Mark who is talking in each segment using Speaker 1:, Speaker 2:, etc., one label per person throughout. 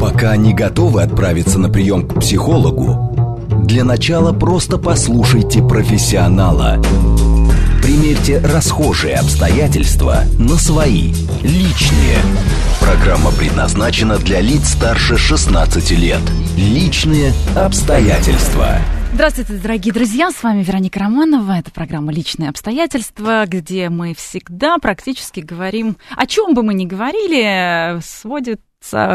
Speaker 1: Пока не готовы отправиться на прием к психологу, для начала просто послушайте профессионала. Примерьте расхожие обстоятельства на свои, личные. Программа предназначена для лиц старше 16 лет. Личные обстоятельства.
Speaker 2: Здравствуйте, дорогие друзья, с вами Вероника Романова. Это программа «Личные обстоятельства», где мы всегда практически говорим, о чем бы мы ни говорили, сводит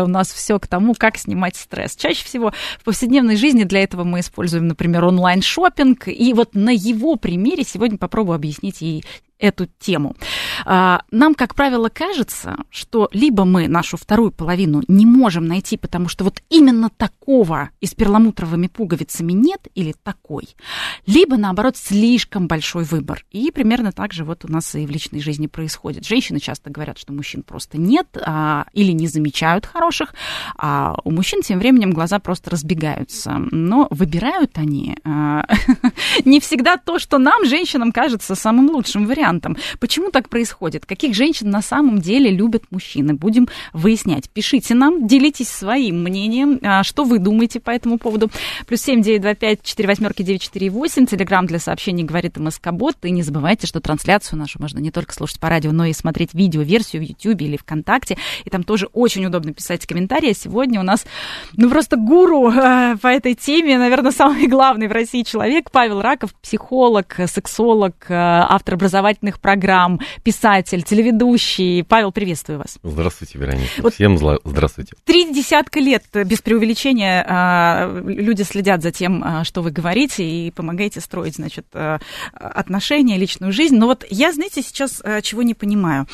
Speaker 2: у нас все к тому, как снимать стресс. Чаще всего в повседневной жизни для этого мы используем, например, онлайн шопинг И вот на его примере сегодня попробую объяснить и эту тему. А, нам, как правило, кажется, что либо мы нашу вторую половину не можем найти, потому что вот именно такого и с перламутровыми пуговицами нет, или такой, либо, наоборот, слишком большой выбор. И примерно так же вот у нас и в личной жизни происходит. Женщины часто говорят, что мужчин просто нет, а, или не замечают хороших, а у мужчин тем временем глаза просто разбегаются. Но выбирают они а, не всегда то, что нам, женщинам, кажется самым лучшим вариантом вариантам. Почему так происходит? Каких женщин на самом деле любят мужчины? Будем выяснять. Пишите нам, делитесь своим мнением, а, что вы думаете по этому поводу. Плюс семь девять два пять четыре восьмерки девять четыре восемь. Телеграмм для сообщений говорит МСК Бот. И не забывайте, что трансляцию нашу можно не только слушать по радио, но и смотреть видео-версию в YouTube или ВКонтакте. И там тоже очень удобно писать комментарии. Сегодня у нас, ну, просто гуру э, по этой теме, наверное, самый главный в России человек, Павел Раков, психолог, сексолог, э, автор образовательного образовательных программ, писатель, телеведущий. Павел, приветствую вас.
Speaker 3: Здравствуйте, Вероника. Вот Всем зла... здравствуйте.
Speaker 2: Три десятка лет, без преувеличения, а, люди следят за тем, а, что вы говорите, и помогаете строить, значит, а, отношения, личную жизнь. Но вот я, знаете, сейчас чего не понимаю.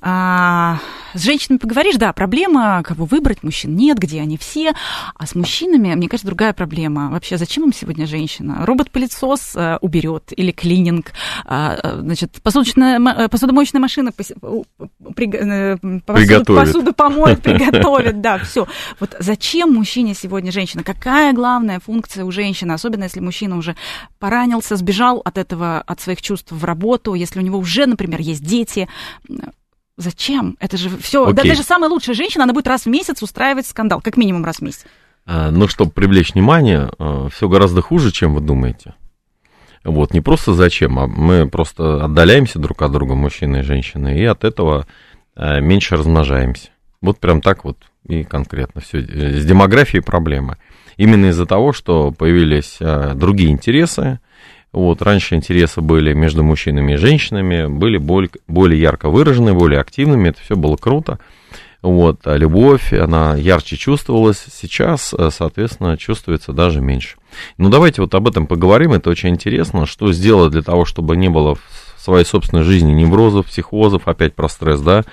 Speaker 2: С женщинами поговоришь, да, проблема, кого выбрать, мужчин нет, где они все. А с мужчинами, мне кажется, другая проблема. Вообще, зачем им сегодня женщина? Робот-пылесос уберет или клининг, значит, посудочная, э, посудомоечная машина э, посуду, посуду помоет, приготовит, да, все. Вот зачем мужчине сегодня женщина? Какая главная функция у женщины, особенно если мужчина уже поранился, сбежал от этого, от своих чувств в работу, если у него уже, например, есть дети, Зачем? Это же все. Да, даже самая лучшая женщина, она будет раз в месяц устраивать скандал, как минимум раз в месяц.
Speaker 3: А, ну, чтобы привлечь внимание, э, все гораздо хуже, чем вы думаете. Вот, не просто зачем, а мы просто отдаляемся друг от друга, мужчины и женщины, и от этого э, меньше размножаемся. Вот прям так вот и конкретно все. С демографией проблемы. Именно из-за того, что появились э, другие интересы. Вот, раньше интересы были между мужчинами и женщинами, были более ярко выражены, более активными, это все было круто. Вот, а любовь, она ярче чувствовалась, сейчас, э, соответственно, чувствуется даже меньше. Ну, давайте вот об этом поговорим, это очень интересно, что сделать для того, чтобы не было в своей собственной жизни неврозов, психозов, опять про стресс, да,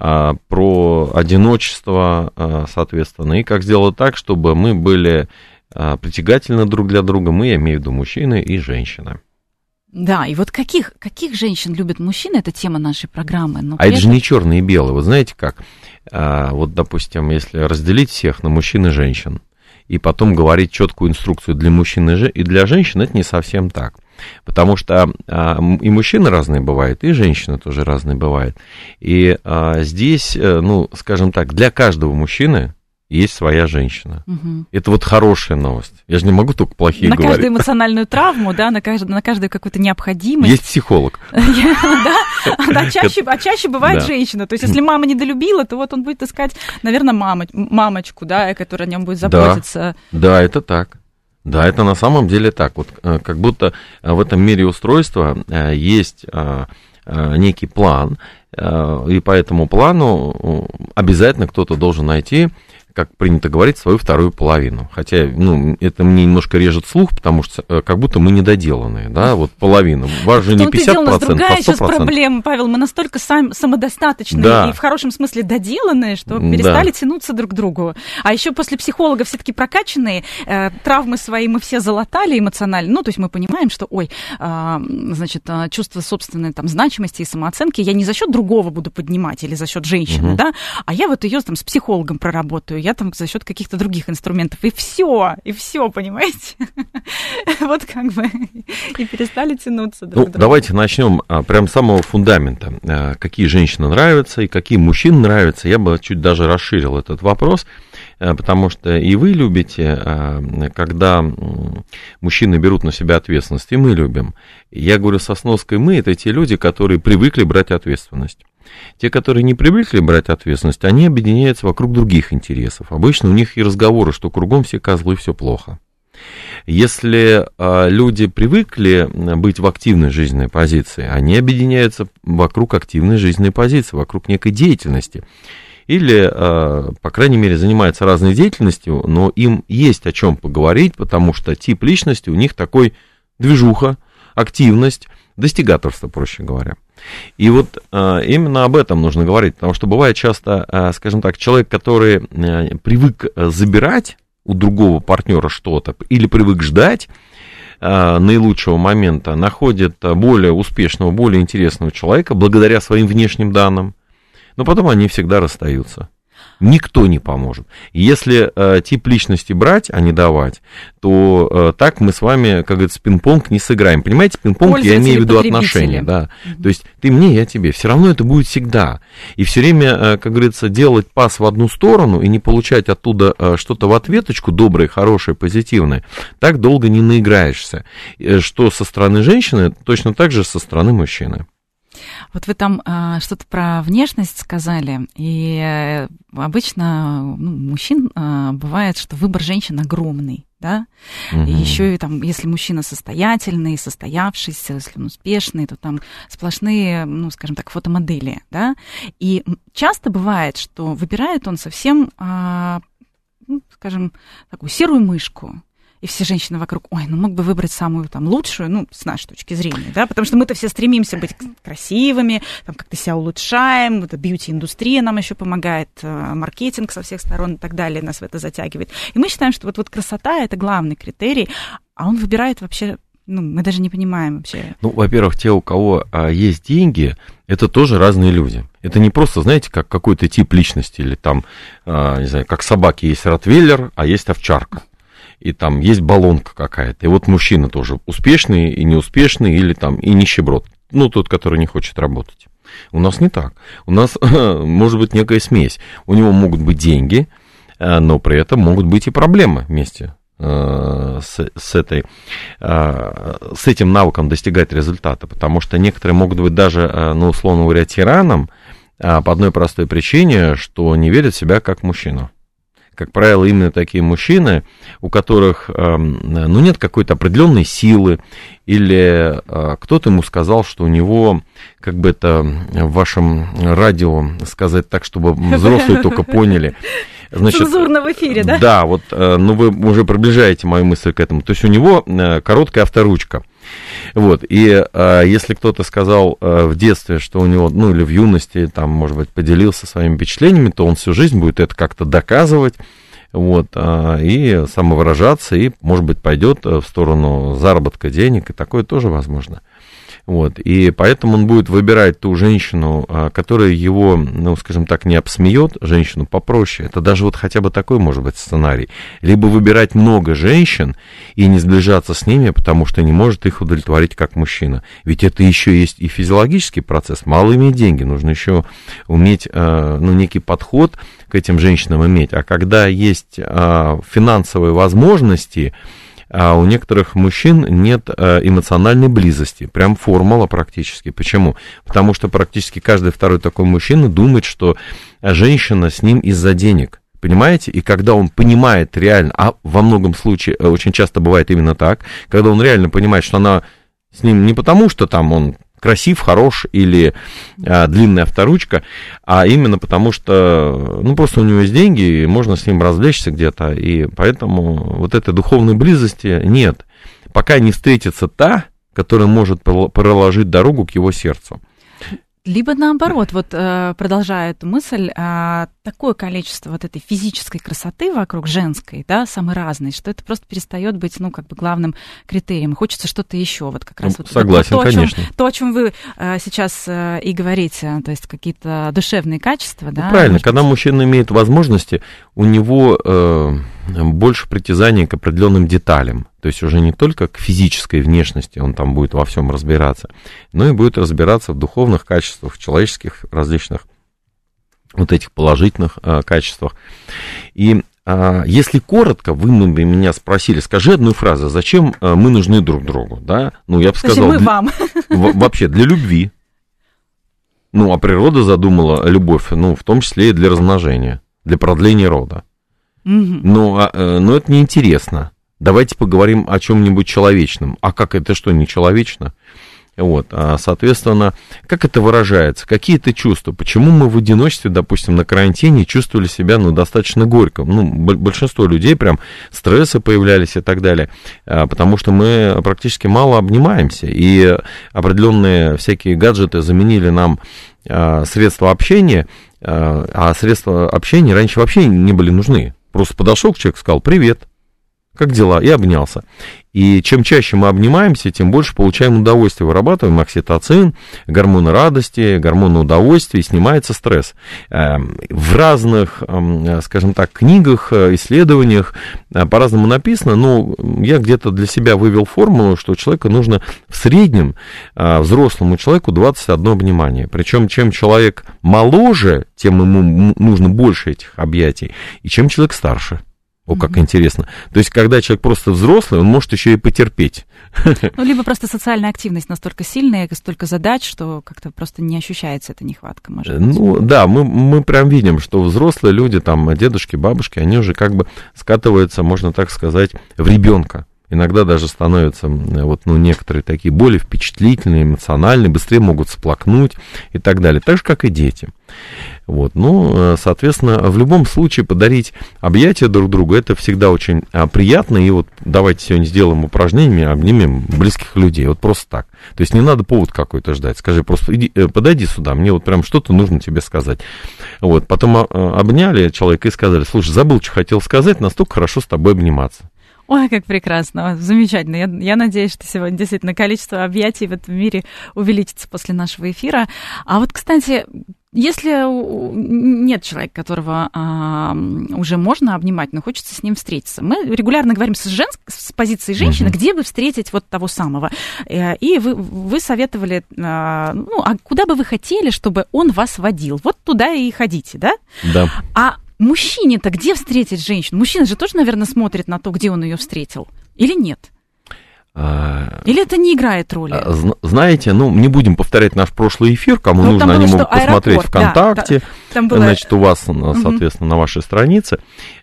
Speaker 3: а, про одиночество, а, соответственно, и как сделать так, чтобы мы были а, притягательны друг для друга, мы, я имею в виду мужчины и женщины.
Speaker 2: Да, и вот каких, каких женщин любят мужчины, это тема нашей программы.
Speaker 3: Но а это же не черные и белые, вы знаете как? А, вот, допустим, если разделить всех на мужчин и женщин, и потом говорить четкую инструкцию для мужчин и для женщин, это не совсем так. Потому что а, и мужчины разные бывают, и женщины тоже разные бывают. И а, здесь, э, ну, скажем так, для каждого мужчины есть своя женщина. Угу. Это вот хорошая новость. Я же не могу только плохие
Speaker 2: на
Speaker 3: говорить.
Speaker 2: На каждую эмоциональную травму, да, на каждую, на каждую какую-то необходимость.
Speaker 3: Есть психолог.
Speaker 2: Да, а чаще, бывает женщина. То есть, если мама недолюбила, то вот он будет искать, наверное, мамочку, да, которая о нем будет заботиться.
Speaker 3: Да, это так. Да, это на самом деле так. Вот э, как будто э, в этом мире устройства э, есть некий план, и по этому плану обязательно кто-то должен найти как принято говорить, свою вторую половину. Хотя, ну, это мне немножко режет слух, потому что э, как будто мы недоделанные, да, вот половину.
Speaker 2: Важно не 50%, дело, у нас другая а 100%. сейчас проблема, Павел, мы настолько сам, самодостаточные да. и в хорошем смысле доделанные, что перестали да. тянуться друг к другу. А еще после психолога все-таки прокачанные, э, травмы свои мы все залатали эмоционально, ну, то есть мы понимаем, что, ой, э, значит, э, чувство собственной там значимости и самооценки я не за счет другого буду поднимать или за счет женщины, угу. да, а я вот ее там с психологом проработаю, я там за счет каких-то других инструментов. И все, и все, понимаете? Вот как бы и перестали тянуться друг
Speaker 3: ну, Давайте начнем а, прям с самого фундамента. А, какие женщины нравятся и какие мужчины нравятся. Я бы чуть даже расширил этот вопрос. потому что и вы любите, когда мужчины берут на себя ответственность, и мы любим. Я говорю, сосноской мы, это те люди, которые привыкли брать ответственность. Те, которые не привыкли брать ответственность, они объединяются вокруг других интересов. Обычно у них и разговоры, что кругом все козлы, все плохо. Если э, люди привыкли быть в активной жизненной позиции, они объединяются вокруг активной жизненной позиции, вокруг некой деятельности. Или, э, по крайней мере, занимаются разной деятельностью, но им есть о чем поговорить, потому что тип личности у них такой движуха, активность, достигаторство, проще говоря. И вот э, именно об этом нужно говорить, потому что бывает часто, э, скажем так, человек, который э, привык забирать у другого партнера что-то или привык ждать э, наилучшего момента, находит более успешного, более интересного человека благодаря своим внешним данным, но потом они всегда расстаются никто не поможет. Если э, тип личности брать, а не давать, то э, так мы с вами, как говорится, пинг-понг не сыграем. Понимаете, пинг-понг я имею в виду отношения, да. Mm-hmm. То есть ты мне, я тебе. Все равно это будет всегда. И все время, э, как говорится, делать пас в одну сторону и не получать оттуда э, что-то в ответочку доброе, хорошее, позитивное, так долго не наиграешься. Э, что со стороны женщины, точно так же со стороны мужчины.
Speaker 2: Вот вы там а, что-то про внешность сказали, и э, обычно ну, мужчин а, бывает, что выбор женщин огромный, да, угу. и еще и там, если мужчина состоятельный, состоявшийся, если он успешный, то там сплошные, ну, скажем так, фотомодели, да, и часто бывает, что выбирает он совсем, а, ну, скажем, такую серую мышку, и все женщины вокруг, ой, ну мог бы выбрать самую там лучшую, ну, с нашей точки зрения, да, потому что мы-то все стремимся быть красивыми, там как-то себя улучшаем, вот бьюти-индустрия нам еще помогает, э, маркетинг со всех сторон и так далее нас в это затягивает. И мы считаем, что вот, вот красота — это главный критерий, а он выбирает вообще ну, мы даже не понимаем вообще.
Speaker 3: Ну, во-первых, те, у кого а, есть деньги, это тоже разные люди. Это не просто, знаете, как какой-то тип личности, или там, а, не знаю, как собаки есть ротвейлер, а есть овчарка и там есть баллонка какая-то. И вот мужчина тоже успешный и неуспешный, или там и нищеброд. Ну, тот, который не хочет работать. У нас не так. У нас может быть некая смесь. У него могут быть деньги, э, но при этом могут быть и проблемы вместе э, с, с, этой, э, с этим навыком достигать результата, потому что некоторые могут быть даже, ну, условно говоря, тираном по одной простой причине, что не верят в себя как мужчину как правило, именно такие мужчины, у которых, эм, ну, нет какой-то определенной силы, или э, кто-то ему сказал, что у него, как бы это в вашем радио сказать так, чтобы взрослые только поняли,
Speaker 2: Значит, Цензурно в эфире, да?
Speaker 3: Да, вот, э, ну, вы уже приближаете мою мысль к этому. То есть у него э, короткая авторучка. Вот, и а, если кто-то сказал а, в детстве, что у него, ну, или в юности, там, может быть, поделился своими впечатлениями, то он всю жизнь будет это как-то доказывать, вот, а, и самовыражаться, и, может быть, пойдет в сторону заработка денег, и такое тоже возможно. Вот, и поэтому он будет выбирать ту женщину, а, которая его, ну, скажем так, не обсмеет, женщину попроще. Это даже вот хотя бы такой может быть сценарий. Либо выбирать много женщин и не сближаться с ними, потому что не может их удовлетворить как мужчина. Ведь это еще есть и физиологический процесс. Мало иметь деньги, нужно еще уметь, а, ну, некий подход к этим женщинам иметь. А когда есть а, финансовые возможности, а у некоторых мужчин нет э, эмоциональной близости. Прям формула практически. Почему? Потому что практически каждый второй такой мужчина думает, что женщина с ним из-за денег. Понимаете? И когда он понимает реально, а во многом случае э, очень часто бывает именно так, когда он реально понимает, что она с ним не потому, что там он красив, хорош или а, длинная авторучка, а именно потому что, ну, просто у него есть деньги, и можно с ним развлечься где-то, и поэтому вот этой духовной близости нет, пока не встретится та, которая может проложить дорогу к его сердцу.
Speaker 2: Либо наоборот, вот э, продолжая эту мысль, а, такое количество вот этой физической красоты вокруг женской, да, самой разной, что это просто перестает быть, ну, как бы главным критерием. Хочется что-то еще, вот как раз ну, вот
Speaker 3: согласен,
Speaker 2: то,
Speaker 3: конечно.
Speaker 2: О чем, то, о чем вы э, сейчас э, и говорите, то есть какие-то душевные качества, ну, да.
Speaker 3: Правильно, когда быть... мужчина имеет возможности, у него больше притязаний к определенным деталям. То есть уже не только к физической внешности он там будет во всем разбираться, но и будет разбираться в духовных качествах, в человеческих различных вот этих положительных э, качествах. И а, если коротко, вы бы меня спросили, скажи одну фразу, зачем а, мы нужны друг другу, да? Ну, я бы сказал...
Speaker 2: Зачем мы вам?
Speaker 3: Вообще, для любви. Ну, а природа задумала любовь, ну, в том числе и для размножения, для продления рода. Ну, а, э, но это неинтересно. Давайте поговорим о чем-нибудь человечном. А как это что, не человечно? Вот, а, соответственно, как это выражается? Какие это чувства? Почему мы в одиночестве, допустим, на карантине чувствовали себя, ну, достаточно горько? Ну, большинство людей прям стрессы появлялись и так далее, а, потому что мы практически мало обнимаемся, и определенные всякие гаджеты заменили нам а, средства общения, а средства общения раньше вообще не были нужны. Просто подошел к человеку, сказал «Привет», как дела, и обнялся. И чем чаще мы обнимаемся, тем больше получаем удовольствие, вырабатываем окситоцин, гормоны радости, гормоны удовольствия, и снимается стресс. Эм, в разных, эм, скажем так, книгах, э, исследованиях э, по-разному написано, но я где-то для себя вывел формулу, что человеку нужно в среднем, э, взрослому человеку 21 обнимание. Причем, чем человек моложе, тем ему нужно больше этих объятий, и чем человек старше – о, как mm-hmm. интересно. То есть, когда человек просто взрослый, он может еще и потерпеть.
Speaker 2: Ну, либо просто социальная активность настолько сильная, столько задач, что как-то просто не ощущается эта нехватка, может
Speaker 3: быть. Ну, да, мы, мы прям видим, что взрослые люди, там, дедушки, бабушки, они уже как бы скатываются, можно так сказать, в ребенка иногда даже становятся вот, ну, некоторые такие более впечатлительные, эмоциональные, быстрее могут сплакнуть и так далее, так же, как и дети. Вот, ну, э, соответственно, в любом случае подарить объятия друг другу, это всегда очень а, приятно, и вот давайте сегодня сделаем упражнение, обнимем близких людей, вот просто так. То есть не надо повод какой-то ждать, скажи просто, иди, э, подойди сюда, мне вот прям что-то нужно тебе сказать. Вот, потом а, обняли человека и сказали, слушай, забыл, что хотел сказать, настолько хорошо с тобой обниматься.
Speaker 2: Ой, как прекрасно, замечательно. Я, я надеюсь, что сегодня действительно количество объятий в этом мире увеличится после нашего эфира. А вот, кстати, если нет человека, которого а, уже можно обнимать, но хочется с ним встретиться, мы регулярно говорим с, женск, с позиции женщины, mm-hmm. где бы встретить вот того самого. Э, и вы, вы советовали, а, ну, а куда бы вы хотели, чтобы он вас водил? Вот туда и ходите, да?
Speaker 3: Да.
Speaker 2: А мужчине-то где встретить женщину? Мужчина же тоже, наверное, смотрит на то, где он ее встретил. Или нет? А, Или это не играет роли? А,
Speaker 3: знаете, ну, не будем повторять наш прошлый эфир, кому ну, нужно, они могут посмотреть аэропорт, ВКонтакте, да, там было... значит, у вас, соответственно, угу. на вашей странице.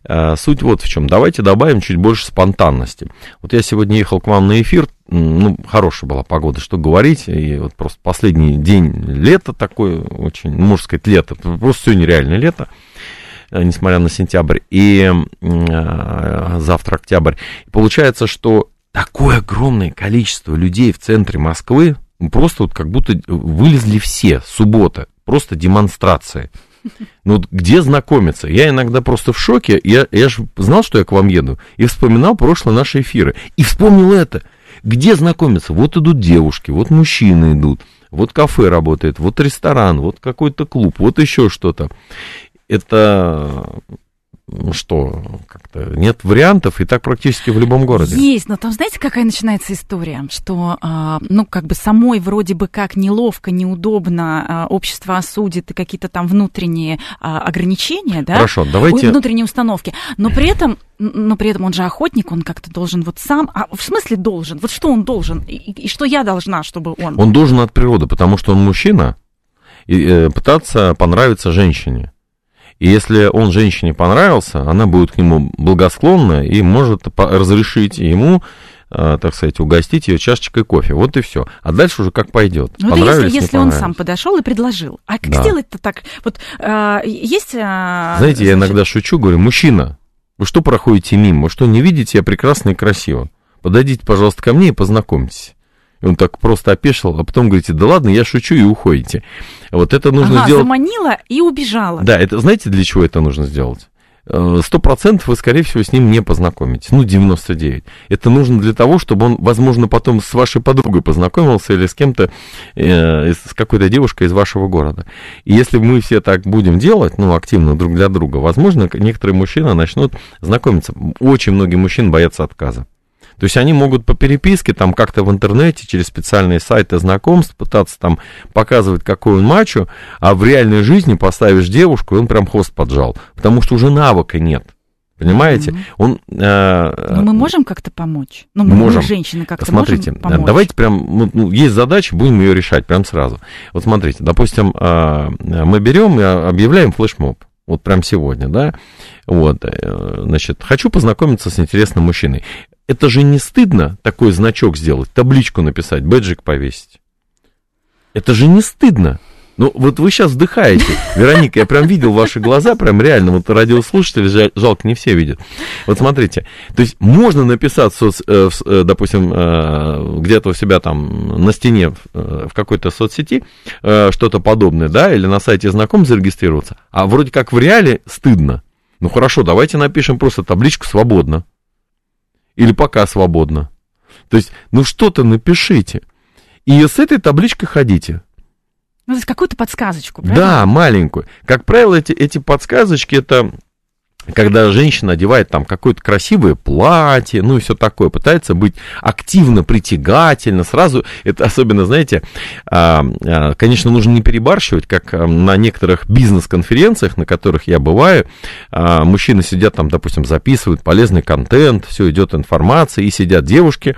Speaker 3: А, суть вот в чем. Давайте добавим чуть больше спонтанности. Вот я сегодня ехал к вам на эфир, ну, хорошая была погода, что говорить, и вот просто последний день лета такой, очень, можно сказать, лето, просто все нереально лето. Э, несмотря на сентябрь, и э, завтра октябрь. Получается, что такое огромное количество людей в центре Москвы, просто вот как будто вылезли все, суббота, просто демонстрации. Ну, вот где знакомиться? Я иногда просто в шоке. Я, я же знал, что я к вам еду, и вспоминал прошлые наши эфиры. И вспомнил это. Где знакомиться? Вот идут девушки, вот мужчины идут, вот кафе работает, вот ресторан, вот какой-то клуб, вот еще что-то это что, как-то нет вариантов, и так практически в любом городе.
Speaker 2: Есть, но там знаете, какая начинается история, что, а, ну, как бы самой вроде бы как неловко, неудобно, а, общество осудит и какие-то там внутренние а, ограничения, да?
Speaker 3: Хорошо, давайте...
Speaker 2: Внутренние установки, но при этом но при этом он же охотник, он как-то должен вот сам, а в смысле должен, вот что он должен, и, и что я должна, чтобы он...
Speaker 3: Он должен от природы, потому что он мужчина, и э, пытаться понравиться женщине. И если он женщине понравился, она будет к нему благосклонна и может разрешить ему э, так сказать, угостить ее чашечкой кофе. Вот и все. А дальше уже как пойдет.
Speaker 2: Ну, если, если он сам подошел и предложил. А как да. сделать-то так? Вот э, есть. Э,
Speaker 3: Знаете, я иногда шучу, говорю, мужчина, вы что проходите мимо? Вы что, не видите, я прекрасно и красиво. Подойдите, пожалуйста, ко мне и познакомьтесь. И он так просто опешил, а потом говорите, да ладно, я шучу и уходите. Вот это нужно ага, сделать...
Speaker 2: заманила и убежала.
Speaker 3: Да, это знаете, для чего это нужно сделать? Э, сто процентов вы, скорее всего, с ним не познакомитесь. Ну, 99. Это нужно для того, чтобы он, возможно, потом с вашей подругой познакомился или с кем-то, э, с какой-то девушкой из вашего города. И если мы все так будем делать, ну, активно друг для друга, возможно, некоторые мужчины начнут знакомиться. Очень многие мужчины боятся отказа. То есть они могут по переписке, там как-то в интернете, через специальные сайты знакомств пытаться там показывать, какой он мачо, а в реальной жизни поставишь девушку, и он прям хвост поджал, потому что уже навыка нет. Понимаете? Mm-hmm. Он,
Speaker 2: э, Но мы можем как-то помочь? Ну, мы, можем. мы женщины, как-то
Speaker 3: смотрите,
Speaker 2: можем помочь?
Speaker 3: давайте прям, ну, есть задача, будем ее решать прям сразу. Вот смотрите, допустим, э, мы берем и объявляем флешмоб. Вот прям сегодня, да? Вот, э, значит, хочу познакомиться с интересным мужчиной. Это же не стыдно такой значок сделать, табличку написать, бэджик повесить. Это же не стыдно. Ну, вот вы сейчас вдыхаете. Вероника, я прям видел ваши глаза, прям реально, вот радиослушатели, жалко, не все видят. Вот смотрите, то есть можно написать, соц, э, э, допустим, э, где-то у себя там на стене в какой-то соцсети что-то подобное, да, или на сайте знаком зарегистрироваться, а вроде как в реале стыдно. Ну, хорошо, давайте напишем просто табличку «свободно». Или «пока свободно». То есть, ну, что-то напишите. И с этой табличкой ходите.
Speaker 2: Ну, то есть какую-то подсказочку, правильно?
Speaker 3: Да, маленькую. Как правило, эти, эти подсказочки это когда женщина одевает там какое-то красивое платье, ну и все такое, пытается быть активно притягательно, сразу, это особенно, знаете, а, а, конечно, нужно не перебарщивать, как а, на некоторых бизнес-конференциях, на которых я бываю, мужчины сидят там, допустим, записывают полезный контент, все идет информация, и сидят девушки,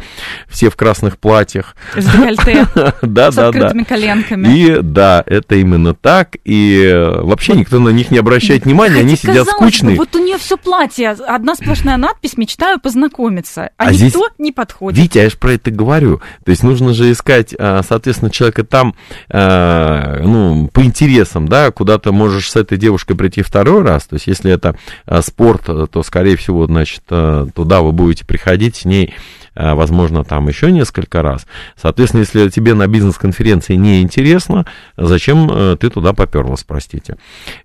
Speaker 3: все в красных платьях.
Speaker 2: С декольте,
Speaker 3: да, с да, открытыми
Speaker 2: да. коленками.
Speaker 3: И да, это именно так, и вообще никто на них не обращает внимания, они сидят скучные.
Speaker 2: Вот у нее все платье, одна сплошная надпись «Мечтаю познакомиться», а, а никто здесь, не подходит.
Speaker 3: Витя, я же про это говорю. То есть нужно же искать, а, соответственно, человека там, а, ну, по интересам, да, куда ты можешь с этой девушкой прийти второй раз. То есть если это спорт, то, скорее всего, значит, туда вы будете приходить с ней возможно, там еще несколько раз. Соответственно, если тебе на бизнес-конференции не интересно, зачем э, ты туда поперлась, простите.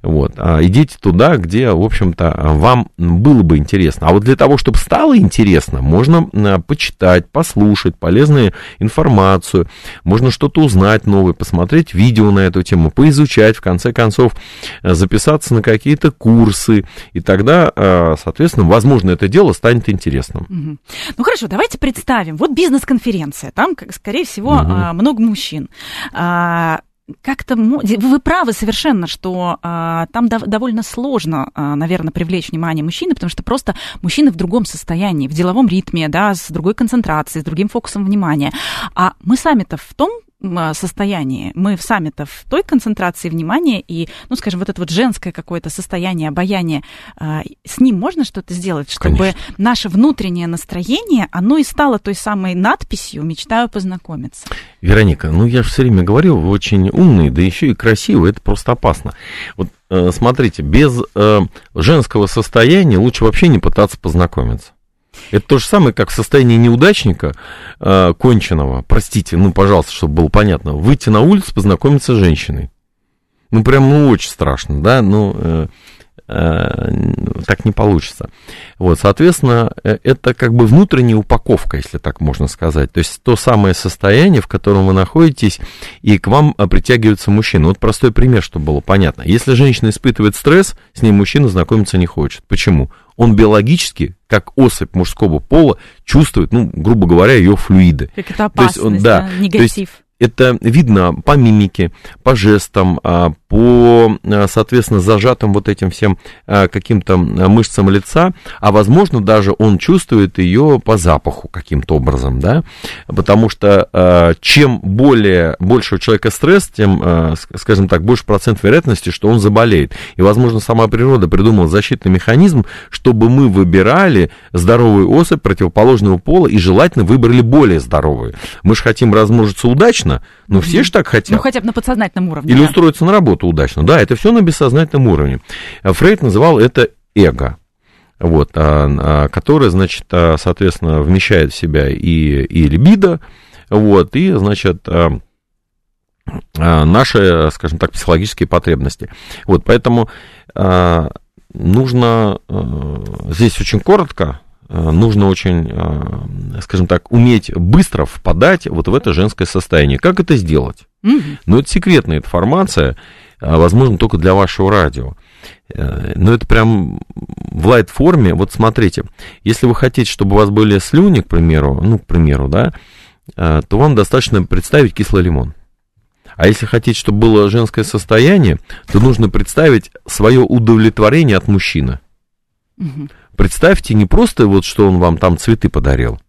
Speaker 3: Вот. А идите туда, где, в общем-то, вам было бы интересно. А вот для того, чтобы стало интересно, можно э, почитать, послушать полезную информацию, можно что-то узнать новое, посмотреть видео на эту тему, поизучать, в конце концов, записаться на какие-то курсы, и тогда, соответственно, возможно, это дело станет интересным.
Speaker 2: Ну хорошо, давайте представим, вот бизнес-конференция, там, скорее всего, угу. много мужчин а, как-то вы правы совершенно, что а, там дов- довольно сложно, а, наверное, привлечь внимание мужчины, потому что просто мужчины в другом состоянии, в деловом ритме, да, с другой концентрацией, с другим фокусом внимания. А мы сами-то в том состоянии. Мы сами-то в той концентрации внимания и, ну, скажем, вот это вот женское какое-то состояние, обаяние, а, с ним можно что-то сделать, чтобы Конечно. наше внутреннее настроение, оно и стало той самой надписью «Мечтаю познакомиться».
Speaker 3: Вероника, ну я же все время говорил, вы очень умный, да еще и красивый, это просто опасно. Вот э, смотрите, без э, женского состояния лучше вообще не пытаться познакомиться. Это то же самое, как в состоянии неудачника э, конченого, простите, ну, пожалуйста, чтобы было понятно, выйти на улицу, познакомиться с женщиной. Ну, прям, ну, очень страшно, да, ну, э, так не получится. Вот, соответственно, э, это как бы внутренняя упаковка, если так можно сказать. То есть то самое состояние, в котором вы находитесь, и к вам э, притягиваются мужчины. Вот простой пример, чтобы было понятно. Если женщина испытывает стресс, с ней мужчина знакомиться не хочет. Почему? он биологически, как особь мужского пола, чувствует, ну, грубо говоря, ее флюиды.
Speaker 2: Как это опасность, то есть он, да, да, негатив. То есть
Speaker 3: это видно по мимике, по жестам, а, по, а, соответственно, зажатым вот этим всем а, каким-то мышцам лица, а возможно даже он чувствует ее по запаху каким-то образом, да, потому что чем более, больше у человека стресс, тем, скажем так, больше процент вероятности, что он заболеет. И, возможно, сама природа придумала защитный механизм, чтобы мы выбирали здоровую особь противоположного пола и желательно выбрали более здоровую. Мы же хотим размножиться удачно, удачно. Ну, все же так хотят.
Speaker 2: Ну, хотя бы на подсознательном уровне.
Speaker 3: Или да. устроиться на работу удачно. Да, это все на бессознательном уровне. Фрейд называл это эго. Вот, а, а, которое, значит, а, соответственно, вмещает в себя и, и либидо, вот, и, значит, а, а, наши, скажем так, психологические потребности. Вот, поэтому а, нужно а, здесь очень коротко нужно очень, э, скажем так, уметь быстро впадать вот в это женское состояние. Как это сделать? Угу. Ну, это секретная информация, э, возможно, только для вашего радио. Но это прям в лайт-форме. Вот смотрите, если вы хотите, чтобы у вас были слюни, к примеру, ну, к примеру, да, то вам достаточно представить кислый лимон. А если хотите, чтобы было женское состояние, то нужно представить свое удовлетворение от мужчины. Угу. Представьте не просто вот, что он вам там цветы подарил.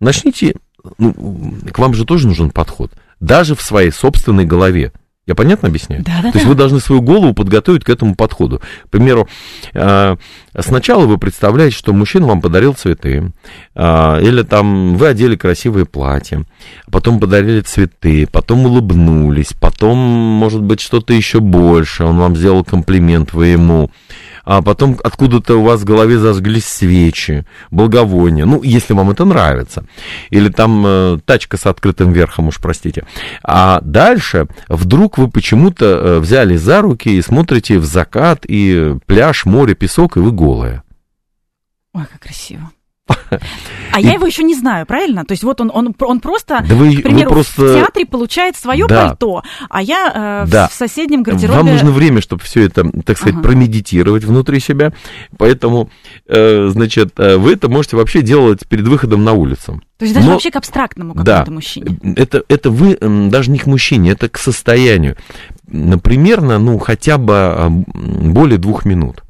Speaker 3: Начните, ну, к вам же тоже нужен подход. Даже в своей собственной голове. Я понятно объясняю?
Speaker 2: Да, да,
Speaker 3: То есть вы должны свою голову подготовить к этому подходу. К примеру, э, сначала вы представляете, что мужчина вам подарил цветы, э, или там вы одели красивые платья, потом подарили цветы, потом улыбнулись, потом, может быть, что-то еще больше, он вам сделал комплимент, вы ему а потом откуда-то у вас в голове зажглись свечи, благовония, ну, если вам это нравится, или там э, тачка с открытым верхом, уж простите. А дальше вдруг вы почему-то э, взяли за руки и смотрите в закат, и пляж, море, песок, и вы голая.
Speaker 2: Ой, как красиво. А я его еще не знаю, правильно? То есть вот он, он, он просто,
Speaker 3: да вы,
Speaker 2: к примеру,
Speaker 3: вы просто...
Speaker 2: в театре получает свое
Speaker 3: да.
Speaker 2: пальто, а я э,
Speaker 3: да.
Speaker 2: в соседнем гардеробе...
Speaker 3: Вам нужно время, чтобы все это, так сказать, ага. промедитировать внутри себя. Поэтому, э, значит, э, вы это можете вообще делать перед выходом на улицу.
Speaker 2: То есть даже Но, вообще к абстрактному какому-то
Speaker 3: да,
Speaker 2: мужчине.
Speaker 3: Это, это вы даже не к мужчине, это к состоянию. Примерно, ну, хотя бы более двух минут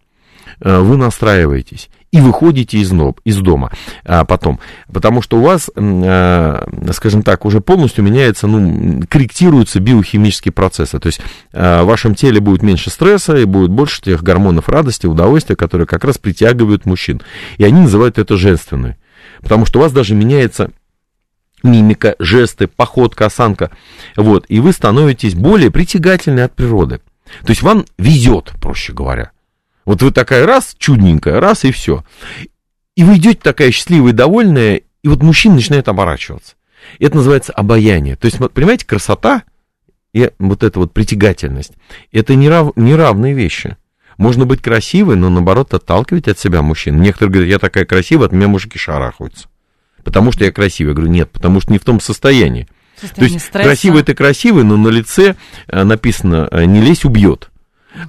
Speaker 3: вы настраиваетесь и выходите из, ноб, из дома а, потом. Потому что у вас, а, скажем так, уже полностью меняется, ну, корректируются биохимические процессы. То есть а, в вашем теле будет меньше стресса и будет больше тех гормонов радости, удовольствия, которые как раз притягивают мужчин. И они называют это женственной. Потому что у вас даже меняется мимика, жесты, походка, осанка. Вот, и вы становитесь более притягательны от природы. То есть вам везет, проще говоря. Вот вы такая раз, чудненькая, раз и все. И вы идете такая счастливая и довольная, и вот мужчина начинает оборачиваться. И это называется обаяние. То есть, понимаете, красота и вот эта вот притягательность, это нерав, неравные вещи. Можно быть красивой, но наоборот отталкивать от себя мужчин. Некоторые говорят, я такая красивая, от меня мужики шарахаются. Потому что я красивая. Я говорю, нет, потому что не в том состоянии.
Speaker 2: Состояние
Speaker 3: То есть
Speaker 2: стресса.
Speaker 3: красивый это красивый, но на лице э, написано не лезь, убьет.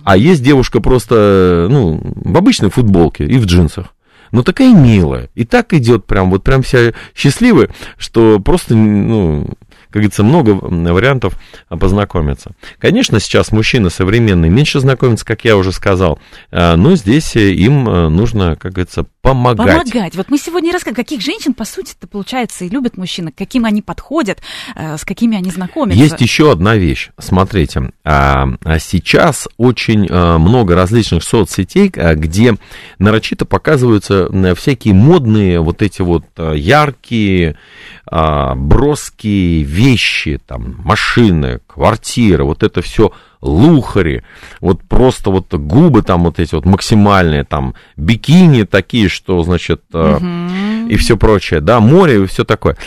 Speaker 3: А есть девушка просто, ну, в обычной футболке и в джинсах. Но такая милая. И так идет прям, вот прям вся счастливая, что просто, ну, как говорится, много вариантов познакомиться. Конечно, сейчас мужчины современные меньше знакомятся, как я уже сказал, а, но здесь им э, нужно, как говорится, помогать.
Speaker 2: Помогать. Вот мы сегодня рассказывали, каких женщин, по сути, это получается, и любят мужчины, к каким они подходят, э, с какими они знакомятся.
Speaker 3: Есть еще одна вещь. Смотрите, а, сейчас очень э, много различных соцсетей, где нарочито показываются всякие модные, вот эти вот яркие, а, броские вещи, там, машины, квартира, вот это все лухари, вот просто вот губы там вот эти вот максимальные, там, бикини такие, что, значит, угу. и все прочее, да, море и все такое.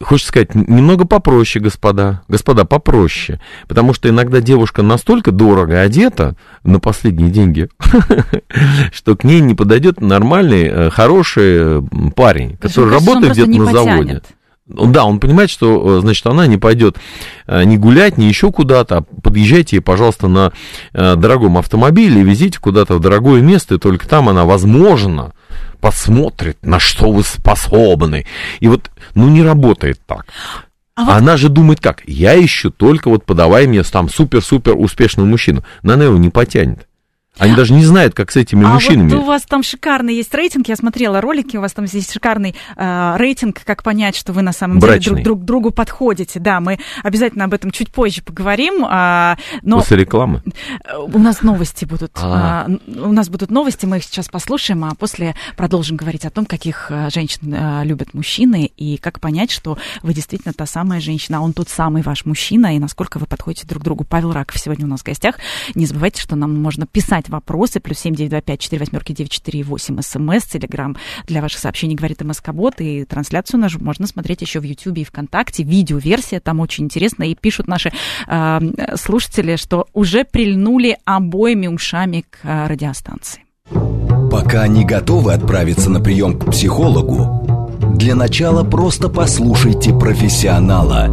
Speaker 3: Хочется сказать, немного попроще, господа. Господа, попроще. Потому что иногда девушка настолько дорого одета на последние деньги, что к ней не подойдет нормальный, э, хороший парень, который работает где-то на заводе. Да, он понимает, что, э, значит, она не пойдет э, не гулять, не еще куда-то, а подъезжайте ей, пожалуйста, на э, дорогом автомобиле и везите куда-то в дорогое место, и только там она, возможно, посмотрит, на что вы способны. И вот, ну, не работает так. А вот... Она же думает как? Я ищу только вот подавай мне там супер-супер успешного мужчину. Она его не потянет. Они даже не знают, как с этими
Speaker 2: а
Speaker 3: мужчинами.
Speaker 2: Вот у вас там шикарный есть рейтинг. Я смотрела ролики, у вас там есть шикарный э, рейтинг, как понять, что вы на самом
Speaker 3: Брачный.
Speaker 2: деле друг, друг другу подходите. Да, мы обязательно об этом чуть позже поговорим. А, но
Speaker 3: После рекламы?
Speaker 2: У нас новости будут. А. А, у нас будут новости, мы их сейчас послушаем, а после продолжим говорить о том, каких э, женщин а, любят мужчины и как понять, что вы действительно та самая женщина, а он тот самый ваш мужчина, и насколько вы подходите друг другу. Павел Раков сегодня у нас в гостях. Не забывайте, что нам можно писать задавать вопросы. Плюс семь девять два пять четыре восьмерки девять четыре восемь СМС, Телеграм для ваших сообщений говорит МСК-бот. И трансляцию нашу можно смотреть еще в Ютьюбе и ВКонтакте. Видеоверсия там очень интересно. И пишут наши э, слушатели, что уже прильнули обоими ушами к э, радиостанции.
Speaker 1: Пока не готовы отправиться на прием к психологу, для начала просто послушайте профессионала.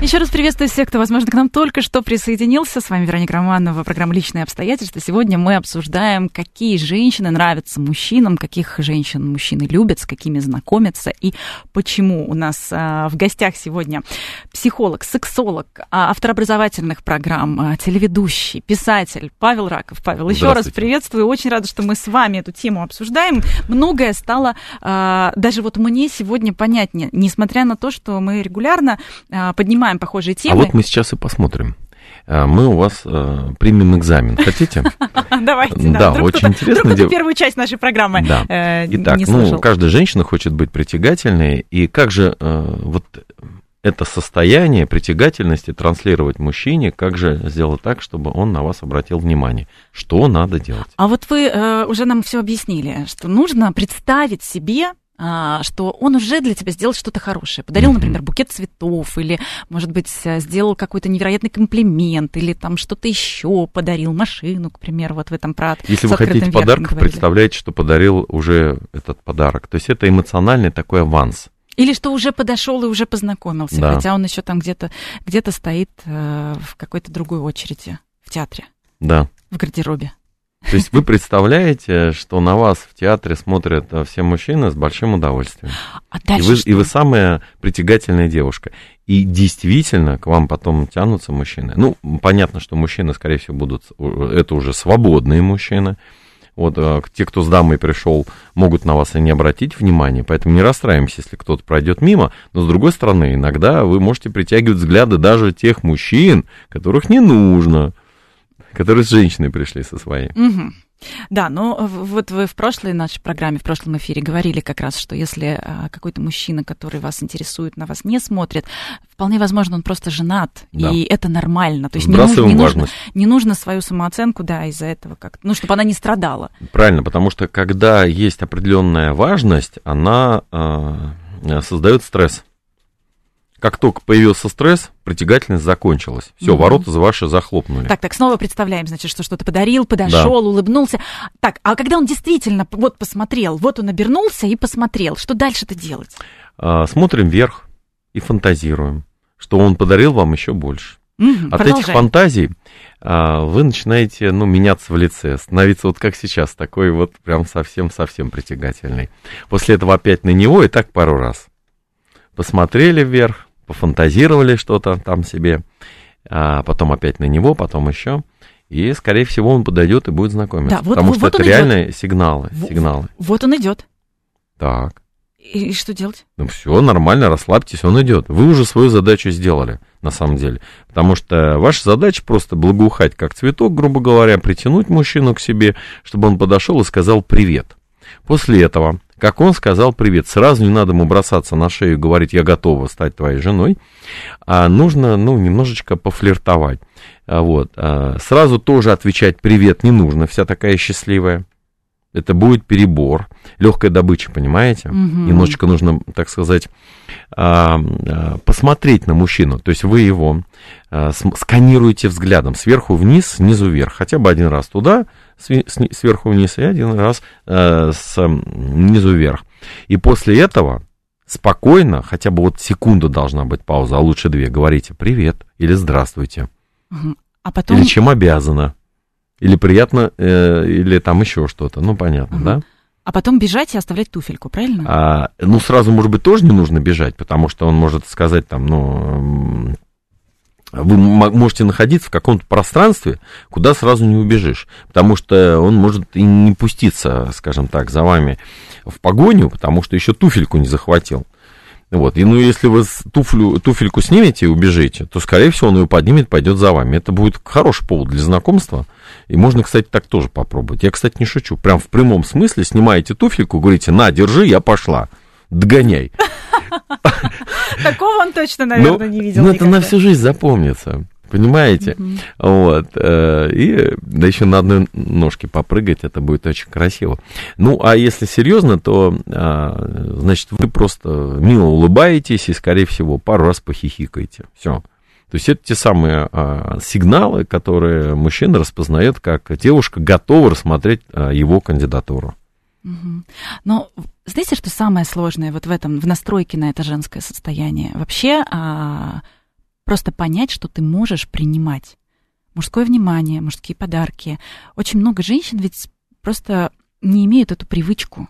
Speaker 2: Еще раз приветствую всех, кто, возможно, к нам только что присоединился. С вами Вероника Романова, программа «Личные обстоятельства». Сегодня мы обсуждаем, какие женщины нравятся мужчинам, каких женщин мужчины любят, с какими знакомятся и почему. У нас а, в гостях сегодня психолог, сексолог, а, автор образовательных программ, а, телеведущий, писатель Павел Раков. Павел, еще раз приветствую. Очень рада, что мы с вами эту тему обсуждаем. Многое стало даже вот мне сегодня понятнее, несмотря на то, что мы регулярно поднимаем поднимаем похожие темы.
Speaker 3: А вот мы сейчас и посмотрим. А, мы у вас э, примем экзамен. Хотите?
Speaker 2: Давайте,
Speaker 3: да. Да, очень интересно.
Speaker 2: Вдруг первую часть нашей программы
Speaker 3: да. э, Итак, ну, каждая женщина хочет быть притягательной. И как же э, вот это состояние притягательности транслировать мужчине, как же сделать так, чтобы он на вас обратил внимание? Что надо делать?
Speaker 2: А вот вы э, уже нам все объяснили, что нужно представить себе а, что он уже для тебя сделал что-то хорошее. Подарил, например, букет цветов, или, может быть, сделал какой-то невероятный комплимент, или там что-то еще подарил, машину, к примеру, вот в этом прат.
Speaker 3: Если вы хотите подарок, представляете, что подарил уже этот подарок. То есть это эмоциональный такой аванс.
Speaker 2: Или что уже подошел и уже познакомился, да. хотя он еще там где-то где стоит э, в какой-то другой очереди в театре.
Speaker 3: Да.
Speaker 2: В гардеробе.
Speaker 3: То есть вы представляете, что на вас в театре смотрят э, все мужчины с большим удовольствием.
Speaker 2: А и,
Speaker 3: вы, и вы самая притягательная девушка. И действительно к вам потом тянутся мужчины. Ну, понятно, что мужчины, скорее всего, будут... Э, это уже свободные мужчины. Вот э, те, кто с дамой пришел, могут на вас и не обратить внимания, поэтому не расстраиваемся, если кто-то пройдет мимо. Но с другой стороны, иногда вы можете притягивать взгляды даже тех мужчин, которых не нужно которые с женщиной пришли со своей.
Speaker 2: Угу. Да, но вот вы в прошлой нашей программе, в прошлом эфире говорили как раз, что если а, какой-то мужчина, который вас интересует, на вас не смотрит, вполне возможно, он просто женат, да. и это нормально. То есть не нужно, не, нужно, не нужно свою самооценку, да, из-за этого как ну, чтобы она не страдала.
Speaker 3: Правильно, потому что когда есть определенная важность, она э, создает стресс. Как только появился стресс, притягательность закончилась. Все, угу. ворота за ваши захлопнули.
Speaker 2: Так, так, снова представляем, значит, что что-то подарил, подошел, да. улыбнулся. Так, а когда он действительно вот посмотрел, вот он обернулся и посмотрел, что дальше-то делать?
Speaker 3: А, смотрим вверх и фантазируем, что он подарил вам еще больше. Угу, От этих фантазий а, вы начинаете, ну, меняться в лице, становиться вот как сейчас, такой вот прям совсем-совсем притягательный. После этого опять на него и так пару раз. Посмотрели вверх, пофантазировали что-то там себе, а потом опять на него, потом еще. И, скорее всего, он подойдет и будет знакомиться. Да, вот, потому вот, что вот это реальные идет. сигналы, сигналы.
Speaker 2: Вот он идет.
Speaker 3: Так.
Speaker 2: И, и что делать?
Speaker 3: Ну все, нормально, расслабьтесь, он идет. Вы уже свою задачу сделали, на самом деле. Потому что ваша задача просто благоухать как цветок, грубо говоря, притянуть мужчину к себе, чтобы он подошел и сказал привет. После этого как он сказал привет. Сразу не надо ему бросаться на шею и говорить, я готова стать твоей женой, а нужно, ну, немножечко пофлиртовать. А вот. А сразу тоже отвечать привет не нужно, вся такая счастливая. Это будет перебор, легкая добыча, понимаете? Угу. Немножечко нужно, так сказать, посмотреть на мужчину. То есть вы его сканируете взглядом сверху вниз, снизу вверх. Хотя бы один раз туда, сверху вниз, и один раз снизу вверх. И после этого спокойно, хотя бы вот секунду должна быть пауза, а лучше две, говорите «привет» или «здравствуйте». А потом... Или «чем обязана». Или приятно, э, или там еще что-то. Ну, понятно, угу. да?
Speaker 2: А потом бежать и оставлять туфельку, правильно?
Speaker 3: А, ну, сразу, может быть, тоже не нужно бежать, потому что он может сказать там, ну, вы можете находиться в каком-то пространстве, куда сразу не убежишь, потому что он может и не пуститься, скажем так, за вами в погоню, потому что еще туфельку не захватил. Вот. И ну, если вы туфлю, туфельку снимете и убежите, то, скорее всего, он ее поднимет, пойдет за вами. Это будет хороший повод для знакомства. И можно, кстати, так тоже попробовать. Я, кстати, не шучу. Прям в прямом смысле снимаете туфельку, говорите, на, держи, я пошла. Догоняй.
Speaker 2: Такого он точно, наверное, не видел.
Speaker 3: Ну, это на всю жизнь запомнится. Понимаете? Mm-hmm. Вот. Э, и да еще на одной ножке попрыгать, это будет очень красиво. Ну, а если серьезно, то, а, значит, вы просто мило улыбаетесь и, скорее всего, пару раз похихикаете. Все. То есть это те самые а, сигналы, которые мужчина распознает, как девушка готова рассмотреть а, его кандидатуру.
Speaker 2: Угу. Но знаете, что самое сложное вот в этом, в настройке на это женское состояние? Вообще а, просто понять, что ты можешь принимать мужское внимание, мужские подарки. Очень много женщин ведь просто не имеют эту привычку.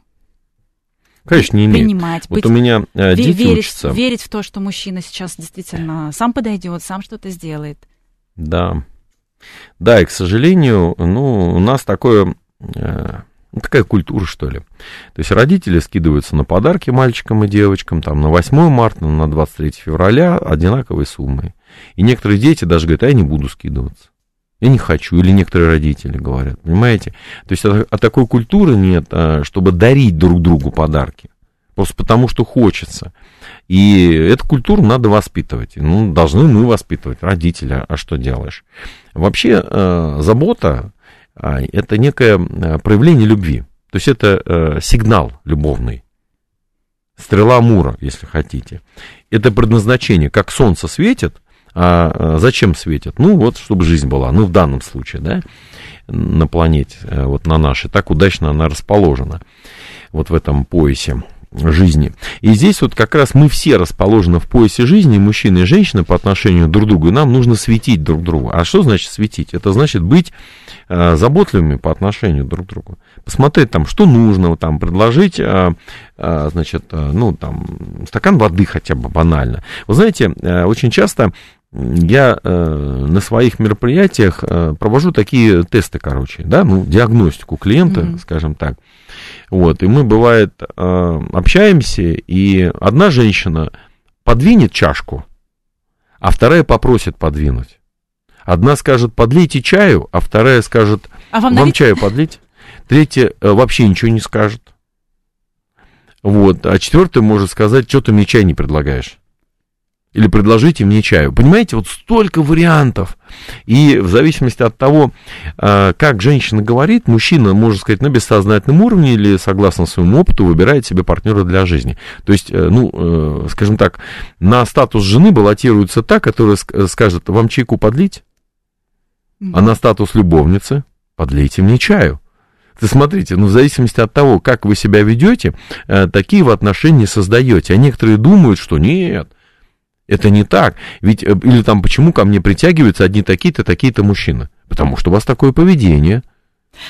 Speaker 3: Конечно, не имеют.
Speaker 2: Принимать,
Speaker 3: вот
Speaker 2: быть,
Speaker 3: у меня э, дети
Speaker 2: верить,
Speaker 3: учатся.
Speaker 2: верить в то, что мужчина сейчас действительно сам подойдет, сам что-то сделает.
Speaker 3: Да. Да, и, к сожалению, ну, у нас такое, э, ну, такая культура, что ли. То есть родители скидываются на подарки мальчикам и девочкам, там, на 8 марта, на 23 февраля одинаковой суммой. И некоторые дети даже говорят, а я не буду скидываться. Я не хочу, или некоторые родители говорят, понимаете? То есть а, а такой культуры нет, а, чтобы дарить друг другу подарки. Просто потому, что хочется. И эту культуру надо воспитывать. Ну, должны мы воспитывать, родители, а что делаешь? Вообще, э, забота это некое проявление любви. То есть это э, сигнал любовный. Стрела Мура, если хотите. Это предназначение. Как солнце светит, а зачем светит? Ну, вот, чтобы жизнь была. Ну, в данном случае, да, на планете, вот на нашей. Так удачно она расположена. Вот в этом поясе жизни. И здесь вот как раз мы все расположены в поясе жизни, мужчина и женщина по отношению друг к другу, и нам нужно светить друг другу. А что значит светить? Это значит быть э, заботливыми по отношению друг к другу. Посмотреть там, что нужно, там, предложить, э, э, значит, э, ну, там, стакан воды хотя бы банально. Вы знаете, э, очень часто я э, на своих мероприятиях э, провожу такие тесты, короче, да, ну, диагностику клиента, mm-hmm. скажем так. Вот, и мы, бывает, э, общаемся, и одна женщина подвинет чашку, а вторая попросит подвинуть. Одна скажет, подлейте чаю, а вторая скажет, а вам, вам чаю подлить. Третья э, вообще ничего не скажет. Вот, а четвертая может сказать, что ты мне чай не предлагаешь. Или предложите мне чаю. Понимаете, вот столько вариантов. И в зависимости от того, а, как женщина говорит, мужчина, может сказать, на бессознательном уровне или согласно своему опыту выбирает себе партнера для жизни. То есть, э, ну, э, скажем так, на статус жены баллотируется та, которая скажет, вам чайку подлить? А на статус любовницы подлейте мне чаю. Ты смотрите, ну, в зависимости от того, как вы себя ведете, э, такие вы отношения создаете. А некоторые думают, что нет, это не так. Ведь, э, или там, почему ко мне притягиваются одни такие-то, такие-то мужчины? Потому что у вас такое поведение.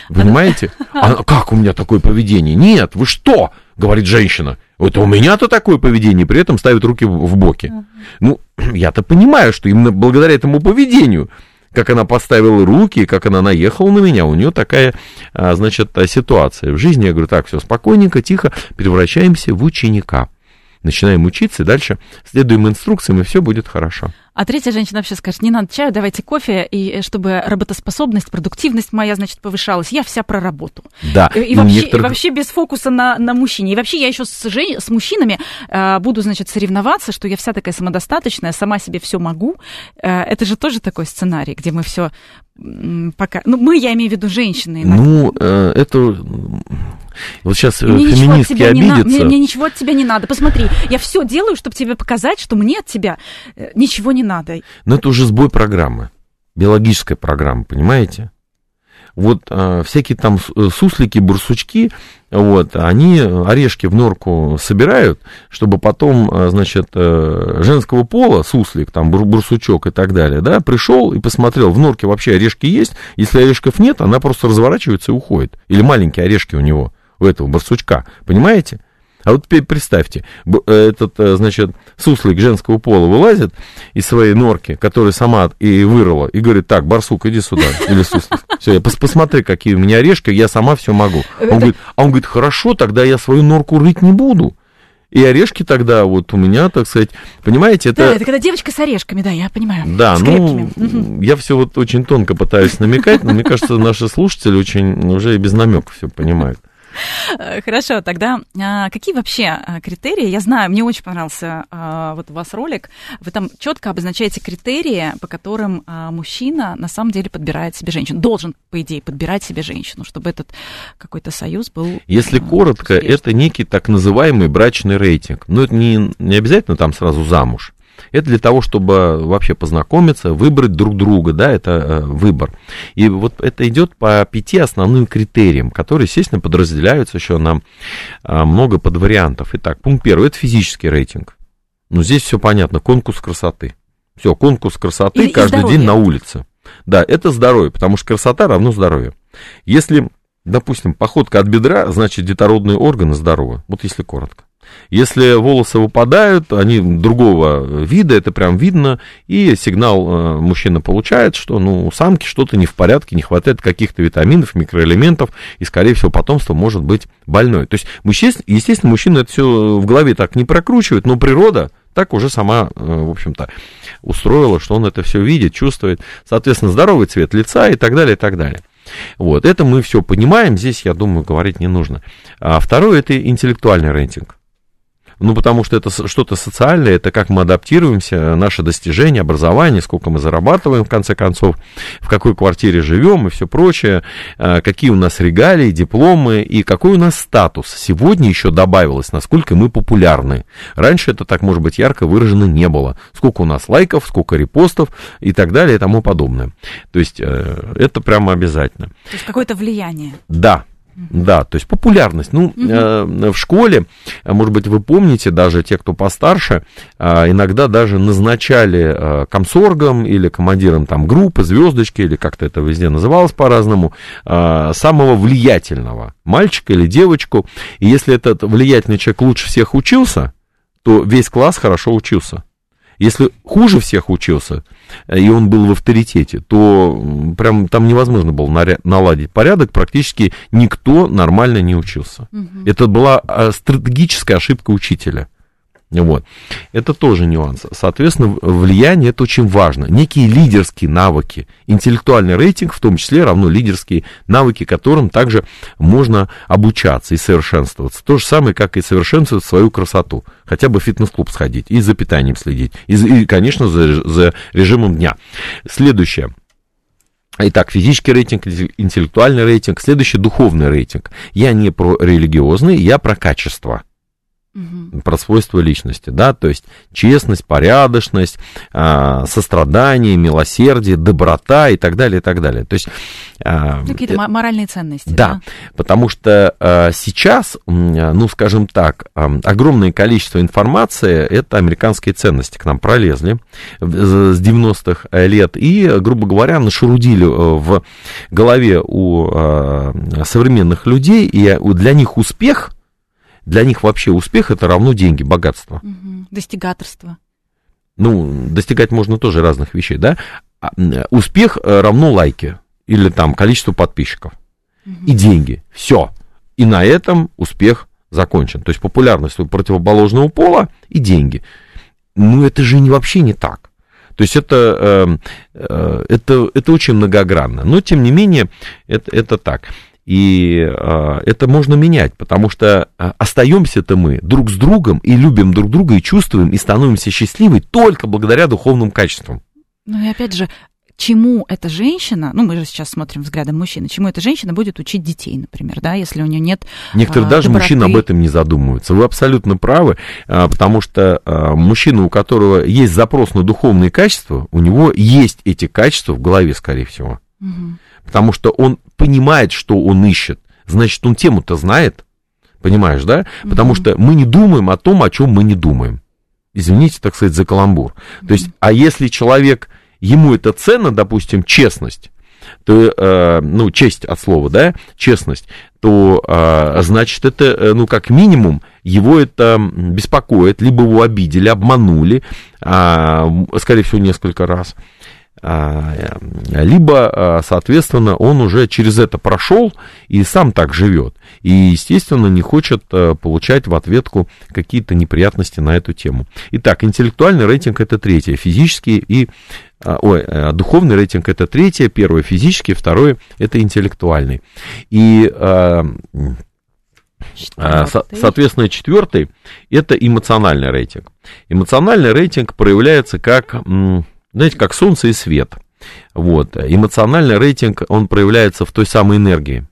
Speaker 3: Понимаете? А как у меня такое поведение? Нет, вы что? Говорит женщина. Вот у меня-то такое поведение, при этом ставит руки в боки. Ну, я-то понимаю, что именно благодаря этому поведению, как она поставила руки, как она наехала на меня, у нее такая, а, значит, ситуация. В жизни я говорю, так, все спокойненько, тихо, превращаемся в ученика начинаем учиться, дальше следуем инструкциям, и все будет хорошо.
Speaker 2: А третья женщина вообще скажет, не надо чаю, давайте кофе, и э, чтобы работоспособность, продуктивность моя, значит, повышалась. Я вся про работу.
Speaker 3: Да.
Speaker 2: И, и, вообще, некоторых... и вообще без фокуса на, на мужчине. И вообще я еще с, жен... с мужчинами э, буду, значит, соревноваться, что я вся такая самодостаточная, сама себе все могу. Э, это же тоже такой сценарий, где мы все пока... Ну, мы, я имею в виду женщины.
Speaker 3: Ну, э, это вот сейчас мне э, феминистки обидятся.
Speaker 2: На... Мне, мне ничего от тебя не надо. Посмотри, я все делаю, чтобы тебе показать, что мне от тебя э, ничего не надо.
Speaker 3: Но это уже сбой программы, биологическая программа, понимаете? Вот а, всякие там э, суслики, бурсучки, вот, они орешки в норку собирают, чтобы потом, значит, женского пола, суслик, там, бурсучок и так далее, да, пришел и посмотрел, в норке вообще орешки есть, если орешков нет, она просто разворачивается и уходит. Или маленькие орешки у него у этого барсучка, понимаете? А вот теперь представьте, э, этот, э, значит, суслик женского пола вылазит из своей норки, которую сама и вырыла, и говорит, так, барсук, иди сюда, или суслик. Все, я посмотри, какие у меня орешки, я сама все могу. Он говорит, а он говорит, хорошо, тогда я свою норку рыть не буду. И орешки тогда вот у меня, так сказать, понимаете, это...
Speaker 2: Да, это когда девочка с орешками, да, я понимаю.
Speaker 3: Да, ну, угу. я все вот очень тонко пытаюсь намекать, но мне кажется, наши слушатели очень уже и без намека все понимают.
Speaker 2: Хорошо, тогда а, какие вообще а, критерии? Я знаю, мне очень понравился а, вот у вас ролик. Вы там четко обозначаете критерии, по которым мужчина на самом деле подбирает себе женщину. Должен, по идее, подбирать себе женщину, чтобы этот какой-то союз был.
Speaker 3: Если коротко, успешным. это некий так называемый брачный рейтинг. Но это не, не обязательно там сразу замуж. Это для того, чтобы вообще познакомиться, выбрать друг друга, да, это э, выбор. И вот это идет по пяти основным критериям, которые, естественно, подразделяются еще на э, много подвариантов. Итак, пункт первый, это физический рейтинг. Ну, здесь все понятно, конкурс красоты. Все, конкурс красоты
Speaker 2: и
Speaker 3: каждый
Speaker 2: здоровье.
Speaker 3: день на улице. Да, это здоровье, потому что красота равно здоровью. Если, допустим, походка от бедра, значит детородные органы здоровы. Вот если коротко. Если волосы выпадают, они другого вида, это прям видно, и сигнал э, мужчина получает, что ну, у самки что-то не в порядке, не хватает каких-то витаминов, микроэлементов, и, скорее всего, потомство может быть больное. То есть, естественно, мужчина это все в голове так не прокручивает, но природа так уже сама, э, в общем-то, устроила, что он это все видит, чувствует. Соответственно, здоровый цвет лица и так далее, и так далее. Вот, это мы все понимаем, здесь, я думаю, говорить не нужно. А второе, это интеллектуальный рейтинг. Ну, потому что это что-то социальное, это как мы адаптируемся, наши достижения, образование, сколько мы зарабатываем, в конце концов, в какой квартире живем и все прочее, а, какие у нас регалии, дипломы и какой у нас статус. Сегодня еще добавилось, насколько мы популярны. Раньше это так, может быть, ярко выражено не было. Сколько у нас лайков, сколько репостов и так далее и тому подобное. То есть э, это прямо обязательно.
Speaker 2: То есть какое-то влияние.
Speaker 3: Да, да, то есть популярность. Ну, э, в школе, а, может быть, вы помните, даже те, кто постарше, а, иногда даже назначали а, комсоргом или командиром там группы, звездочки, или как-то это везде называлось по-разному, а, самого влиятельного мальчика или девочку. И если этот влиятельный человек лучше всех учился, то весь класс хорошо учился. Если хуже всех учился, э, и он был в авторитете, то прям там невозможно было наладить порядок, практически никто нормально не учился. Это была а, стратегическая ошибка учителя. Вот. Это тоже нюанс. Соответственно, влияние это очень важно. Некие лидерские навыки. Интеллектуальный рейтинг, в том числе, равно лидерские навыки, которым также можно обучаться и совершенствоваться. То же самое, как и совершенствовать свою красоту. Хотя бы в фитнес-клуб сходить, и за питанием следить, и, и, конечно, за, за режимом дня. Следующее. Итак, физический рейтинг, интеллектуальный рейтинг, следующий духовный рейтинг. Я не про религиозный, я про качество про свойства личности, да, то есть честность, порядочность, а, сострадание, милосердие, доброта и так далее, и так далее. То есть а,
Speaker 2: Какие-то мо- моральные ценности.
Speaker 3: да, потому что а, сейчас, ну, скажем так, огромное количество информации, это американские ценности к нам пролезли с 90-х лет и, грубо говоря, нашерудили э, в голове у современных людей, и для них успех, для них вообще успех это равно деньги, богатство.
Speaker 2: Мгм. Достигаторство.
Speaker 3: Ну, достигать можно тоже разных вещей, да? А, Успех э, равно лайки или там количество подписчиков и деньги. Все. И на этом успех закончен. То есть популярность у противоположного пола и деньги. Ну, это же не, вообще не так. То есть это, э, э, это, это очень многогранно. Но, тем не менее, это, это так. И э, это можно менять, потому что э, остаемся-то мы друг с другом и любим друг друга, и чувствуем, и становимся счастливы только благодаря духовным качествам.
Speaker 2: Ну и опять же, чему эта женщина, ну мы же сейчас смотрим взглядом мужчины, чему эта женщина будет учить детей, например, да, если у нее нет
Speaker 3: Некоторые
Speaker 2: а,
Speaker 3: даже
Speaker 2: доброты.
Speaker 3: мужчины об этом не задумываются. Вы абсолютно правы, а, потому что а, мужчина, у которого есть запрос на духовные качества, у него есть эти качества в голове, скорее всего.
Speaker 2: Мгм.
Speaker 3: Потому что он понимает, что он ищет. Значит, он тему-то знает. Понимаешь, да? Потому что мы не думаем о том, о чем мы не думаем. Извините, так сказать, за каламбур. То есть, а если человек, ему это ценно, допустим, честность, то, э, ну, честь от слова, да, честность, то, э, значит, это, э, ну, как минимум, его это беспокоит, либо его обидели, обманули, м, скорее всего, несколько раз, э, либо, а, соответственно, он уже через это прошел и сам так живет. И, естественно, не хочет а, получать в ответку какие-то неприятности на эту тему. Итак, интеллектуальный рейтинг это третье, физический и а, ой, э, духовный рейтинг это третье, первое физический, второе это интеллектуальный. И а, а,
Speaker 2: Четвёртый.
Speaker 3: Соответственно, четвертый это эмоциональный рейтинг. Эмоциональный рейтинг проявляется как, знаете, как солнце и свет. Вот. Эмоциональный рейтинг, он проявляется в той самой энергии.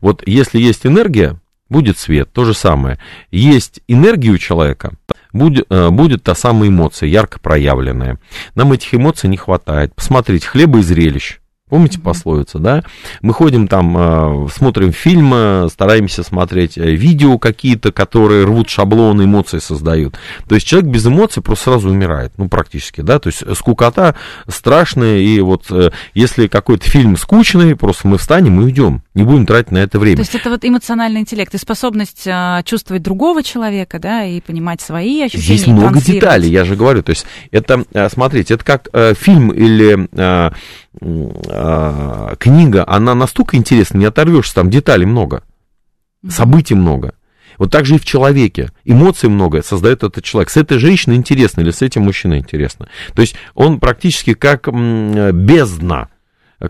Speaker 3: Вот если есть энергия, будет свет, то же самое. Есть энергия у человека, будет, э, будет та самая эмоция, ярко проявленная. Нам этих эмоций не хватает. Посмотрите, хлеба и зрелищ. Помните mm-hmm. пословицу, да? Мы ходим там, э, смотрим фильмы, стараемся смотреть э, видео какие-то, которые рвут шаблоны, эмоции создают. То есть человек без эмоций просто сразу умирает, ну, практически, да? То есть скукота страшная, и вот э, если какой-то фильм скучный, просто мы встанем и уйдем, не будем тратить на это время.
Speaker 2: То есть это вот эмоциональный интеллект и способность чувствовать другого человека, да, и понимать свои ощущения.
Speaker 3: Здесь много деталей, я же говорю. То есть это, смотрите, это как фильм или а, книга, она настолько интересна, не оторвешься, там деталей много, событий много. Вот так же и в человеке. Эмоций много создает этот человек. С этой женщиной интересно или с этим мужчиной интересно. То есть он практически как бездна,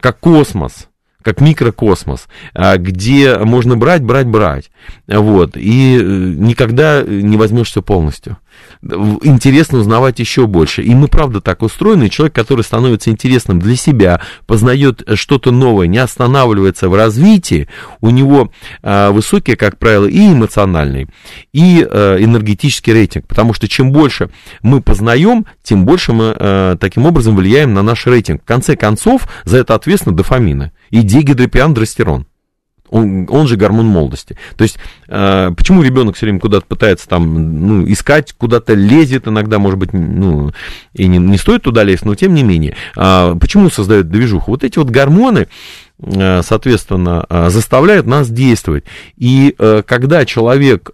Speaker 3: как космос как микрокосмос, а, где можно брать, брать, брать. Вот, и э, никогда не возьмешь все полностью интересно узнавать еще больше. И мы, правда, так устроены. Человек, который становится интересным для себя, познает что-то новое, не останавливается в развитии, у него э, высокий, как правило, и эмоциональный, и э, энергетический рейтинг. Потому что чем больше мы познаем, тем больше мы э, таким образом влияем на наш рейтинг. В конце концов, за это ответственно дофамины и дигидропиандростерон. Он, он же гормон молодости. То есть, э, почему ребенок все время куда-то пытается там, ну, искать, куда-то лезет иногда, может быть, ну, и не, не стоит туда лезть, но тем не менее. Э, почему создают движуху? Вот эти вот гормоны, соответственно, э, заставляют нас действовать. И э, когда человек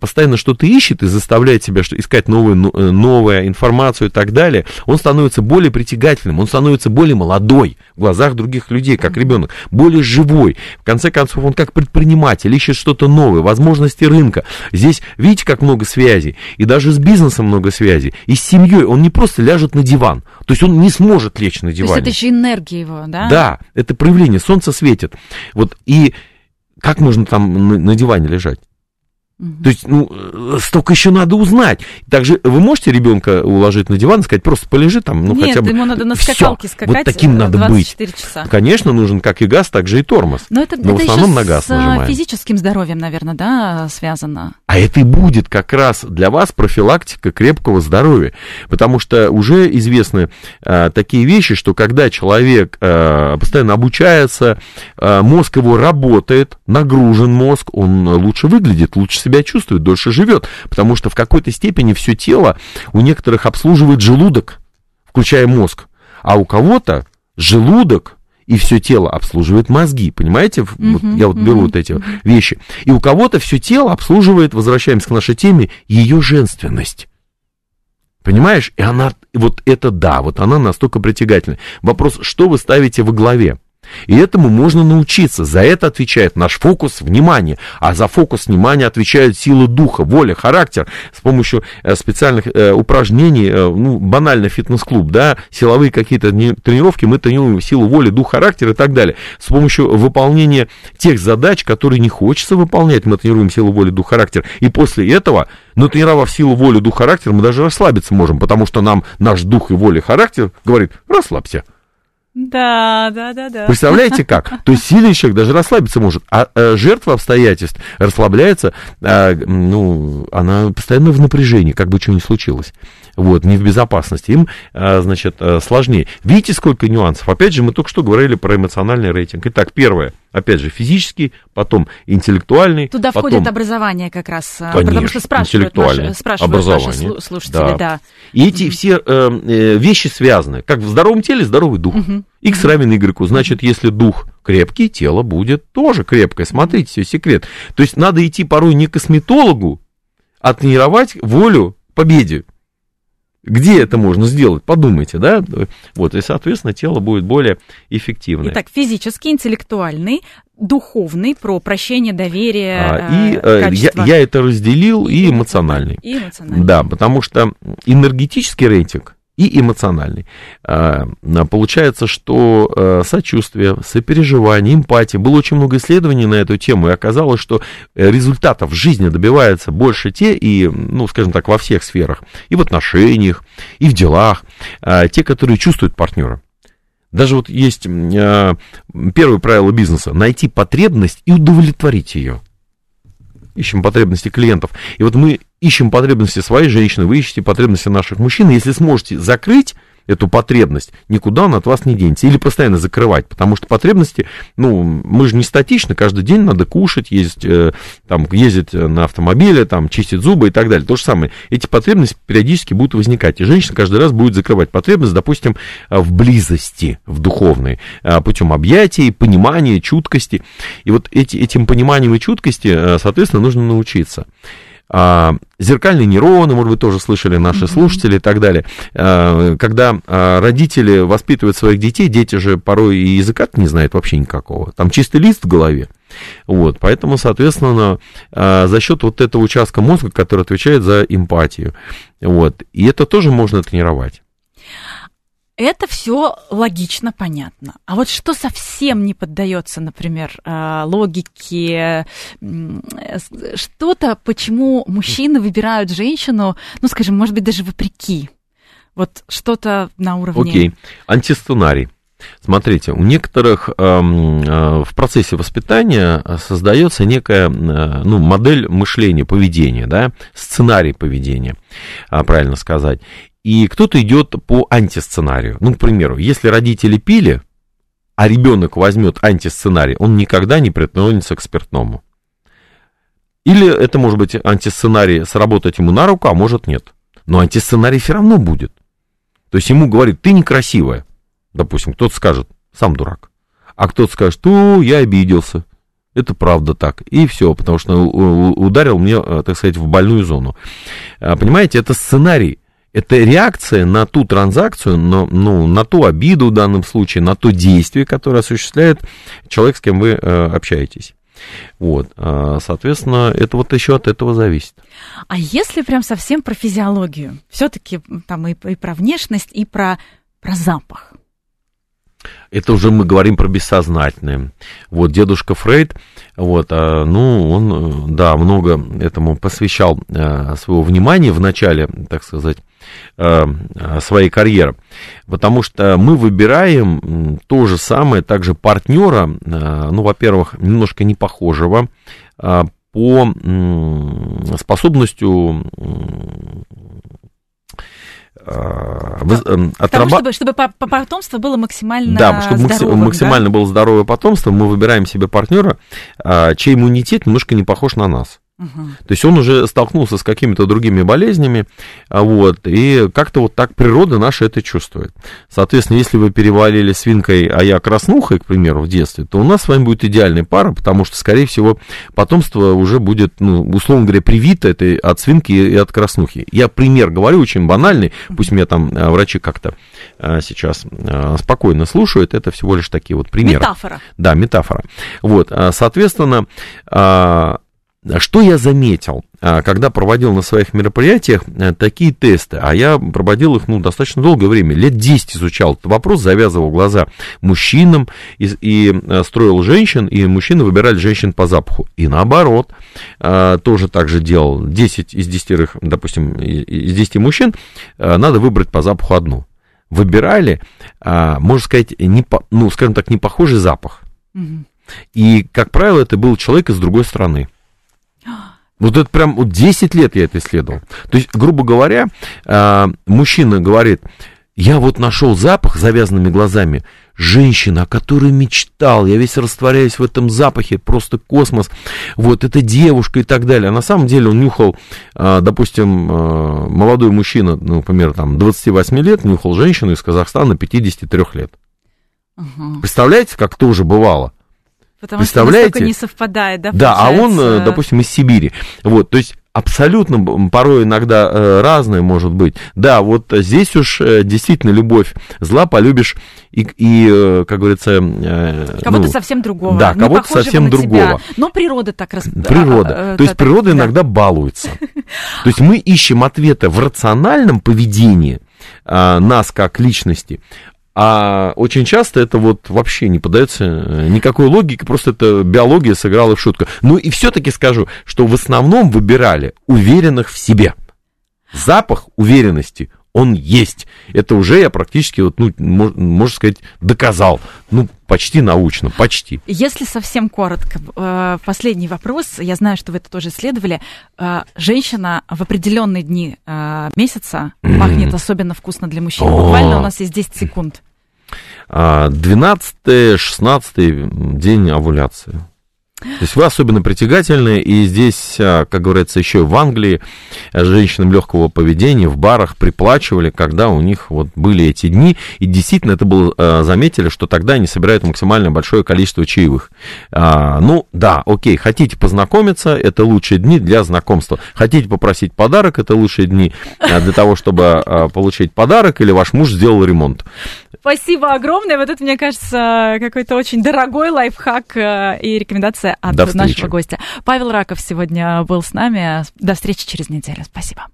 Speaker 3: постоянно что-то ищет и заставляет себя искать новую, новую информацию и так далее, он становится более притягательным, он становится более молодой в глазах других людей, как ребенок, более живой. В конце концов, он как предприниматель ищет что-то новое, возможности рынка. Здесь, видите, как много связей. И даже с бизнесом много связей. И с семьей. Он не просто ляжет на диван. То есть он не сможет лечь на диване.
Speaker 2: То есть это еще энергия его, да?
Speaker 3: Да, это проявление солнце светит. Вот, и как можно там на, на диване лежать? Угу. То есть, ну, э, столько еще надо узнать. Также вы можете ребенка уложить на диван и сказать, просто полежи там, ну,
Speaker 2: Нет,
Speaker 3: хотя бы.
Speaker 2: ему надо на скакалке
Speaker 3: Всё. скакать Вот таким надо быть.
Speaker 2: часа.
Speaker 3: Конечно, нужен как и газ, так же и тормоз.
Speaker 2: Но это, Но это в основном на газ с нажимаем. физическим здоровьем, наверное, да, связано.
Speaker 3: А это и будет как раз для вас профилактика крепкого здоровья. Потому что уже известны а, такие вещи, что когда человек а, постоянно обучается, а, мозг его работает, нагружен мозг, он лучше выглядит, лучше себя чувствует, дольше живет, потому что в какой-то степени все тело у некоторых обслуживает желудок, включая мозг, а у кого-то желудок и все тело обслуживает мозги, понимаете? Uh-huh, вот я вот беру uh-huh, вот эти uh-huh. вещи. И у кого-то все тело обслуживает, возвращаемся к нашей теме, ее женственность. Понимаешь? И она, вот это да, вот она настолько притягательна. Вопрос, что вы ставите во главе? И этому можно научиться. За это отвечает наш фокус внимания. А за фокус внимания отвечают силы духа, воля, характер. С помощью э, специальных э, упражнений, э, ну, банально фитнес-клуб, да, силовые какие-то тренировки, мы тренируем силу воли, дух, характер и так далее. С помощью выполнения тех задач, которые не хочется выполнять, мы тренируем силу воли, дух, характер. И после этого, натренировав силу воли, дух, характер, мы даже расслабиться можем, потому что нам наш дух и воля, характер говорит, расслабься.
Speaker 2: Да, да, да, да.
Speaker 3: Представляете как? То есть сильный человек даже расслабиться может, а э, жертва обстоятельств расслабляется, э, ну, она постоянно в напряжении, как бы что ни случилось вот, не в безопасности, им, а, значит, а, сложнее. Видите, сколько нюансов? Опять же, мы только что говорили про эмоциональный рейтинг. Итак, первое, опять же, физический, потом интеллектуальный.
Speaker 2: Туда
Speaker 3: потом...
Speaker 2: входит образование как раз,
Speaker 3: а, Конечно,
Speaker 2: потому что спрашивают, наши, спрашивают
Speaker 3: образование,
Speaker 2: наши слушатели, да. да.
Speaker 3: И эти все э, э, вещи связаны. Как в здоровом теле здоровый дух. Угу. X равен Y. Значит, если дух крепкий, тело будет тоже крепкое. Смотрите, все секрет. То есть надо идти порой не к косметологу, а тренировать волю победе. Где это можно сделать? Подумайте, да? Вот, и, соответственно, тело будет более эффективное.
Speaker 2: Итак, физический, интеллектуальный, духовный, про прощение, доверие,
Speaker 3: а, И э, я, я это разделил, и, и эмоциональный.
Speaker 2: И эмоциональный.
Speaker 3: Да, потому что энергетический рейтинг и эмоциональный. А, получается, что э, сочувствие, сопереживание, эмпатия, было очень много исследований на эту тему, и оказалось, что э, результатов в жизни добиваются больше те, и, ну, скажем так, во всех сферах, и в отношениях, и в делах, а, те, которые чувствуют партнера. Даже вот есть а, первое правило бизнеса – найти потребность и удовлетворить ее ищем потребности клиентов. И вот мы ищем потребности своей женщины, вы ищете потребности наших мужчин. Если сможете закрыть, эту потребность, никуда он от вас не денется. Или постоянно закрывать, потому что потребности, ну, мы же не статичны, каждый день надо кушать, ездить, э, там, ездить на автомобиле, там, чистить зубы и так далее. То же самое. Эти потребности периодически будут возникать. И женщина каждый раз будет закрывать потребность, допустим, в близости, в духовной, э, путем объятий, понимания, чуткости. И вот эти, этим пониманием и чуткости, э, соответственно, нужно научиться. А, зеркальные нейроны, может быть, тоже слышали наши mm-hmm. слушатели и так далее. А, когда а, родители воспитывают своих детей, дети же порой и языка не знают вообще никакого. Там чистый лист в голове. Вот, поэтому, соответственно, за счет вот этого участка мозга, который отвечает за эмпатию, вот, и это тоже можно тренировать.
Speaker 2: Это все логично, понятно. А вот что совсем не поддается, например, э, логике, что-то, почему мужчины выбирают женщину, ну, скажем, может быть, даже вопреки. Вот что-то на уровне...
Speaker 3: Окей, okay. антисценарий. Смотрите, у некоторых эм, э, в процессе воспитания создается некая э, ну, модель мышления, поведения, да, сценарий поведения, э, правильно сказать. И кто-то идет по антисценарию. Ну, к примеру, если родители пили, а ребенок возьмет антисценарий, он никогда не притронется к спиртному. Или это может быть антисценарий сработать ему на руку, а может нет. Но антисценарий все равно будет. То есть ему говорит, ты некрасивая. Допустим, кто-то скажет, сам дурак. А кто-то скажет, ну, я обиделся. Это правда так. И все, потому что ударил мне, э, так сказать, в больную зону. А, понимаете, это сценарий это реакция на ту транзакцию, на, ну, на ту обиду в данном случае, на то действие, которое осуществляет человек, с кем вы э, общаетесь. Вот, а, соответственно, это вот еще от этого зависит.
Speaker 2: А если прям совсем про физиологию, все-таки там и, и про внешность, и про, про запах.
Speaker 3: Это уже мы говорим про бессознательное. Вот дедушка Фрейд, вот, а, ну, он, да, много этому посвящал а, своего внимания в начале, так сказать, Э, своей карьеры. Потому что мы выбираем то же самое, также партнера, э, ну, во-первых, немножко не похожего, э, по способностью
Speaker 2: Отраба... чтобы, чтобы потомство было максимально
Speaker 3: Да, чтобы
Speaker 2: здоровым,
Speaker 3: максимально да? было здоровое потомство, мы выбираем себе партнера, чей иммунитет немножко не похож на нас. Угу. То есть он уже столкнулся с какими-то другими болезнями, а вот, и как-то вот так природа наша это чувствует. Соответственно, если вы перевалили свинкой, а я краснухой, к примеру, в детстве, то у нас с вами будет идеальная пара, потому что, скорее всего, потомство уже будет, ну, условно говоря, привито этой от свинки и от краснухи. Я пример говорю, очень банальный, пусть меня там а, врачи как-то а, сейчас спокойно слушают, это всего лишь такие вот примеры.
Speaker 2: Метафора.
Speaker 3: Да, метафора. Вот, соответственно, что я заметил, а, когда проводил на своих мероприятиях э, такие тесты, а я проводил их ну, достаточно долгое время, лет 10 изучал этот вопрос, завязывал глаза мужчинам и, и э, строил женщин, и мужчины выбирали женщин по запаху. И наоборот, а, тоже так же делал. 10 из 10, допустим, из 10 мужчин э, надо выбрать по запаху одну. Выбирали, а, можно сказать, не, ну, скажем так, не похожий запах. Угу. И, как правило, это был человек из другой страны. Вот это прям вот 10 лет я это исследовал. То есть, грубо говоря, а, мужчина говорит, я вот нашел запах завязанными глазами, женщина, о которой мечтал, я весь растворяюсь в этом запахе, просто космос, вот, эта девушка и так далее. А на самом деле он нюхал, а, допустим, а, молодой мужчина, ну, например, там, 28 лет, нюхал женщину из Казахстана 53 лет. Угу. Представляете, как тоже бывало?
Speaker 2: Потому Представляете? что не совпадает, да?
Speaker 3: Да, получается... а он, э, допустим, из Сибири. Вот, то есть абсолютно порой иногда э, разное может быть. Да, вот здесь уж э, действительно любовь зла полюбишь и, и как говорится...
Speaker 2: Кого-то ну, совсем другого.
Speaker 3: Да, кого-то совсем другого. Тебя.
Speaker 2: Но природа так раз...
Speaker 3: Природа. А, То есть природа да. иногда балуется. То есть мы ищем ответы в рациональном поведении а, нас как личности, а очень часто это вот вообще не поддается э, никакой логике, просто это биология сыграла в шутку. Ну и все-таки скажу, что в основном выбирали уверенных в себе. Запах уверенности, он есть. Это уже я практически, вот, ну, можно сказать, доказал. Ну, почти научно, почти.
Speaker 2: Если совсем коротко, э, последний вопрос. Я знаю, что вы это тоже исследовали. Э, женщина в определенные дни месяца пахнет особенно вкусно для мужчин. Буквально у нас есть 10 секунд.
Speaker 3: 12-16 день овуляции. То есть вы особенно притягательны, и здесь, а, как говорится, еще в Англии женщинам легкого поведения в барах приплачивали, когда у них вот были эти дни, и действительно это было, а, заметили, что тогда они собирают максимально большое количество чаевых. А, ну, да, окей, хотите познакомиться, это лучшие дни для знакомства. Хотите попросить подарок, это лучшие дни для того, чтобы получить подарок, или ваш муж сделал ремонт.
Speaker 2: Спасибо огромное. Вот это, мне кажется, какой-то очень дорогой лайфхак э, и рекомендация от До нашего гостя. Павел Раков сегодня был с нами. До встречи через неделю. Спасибо.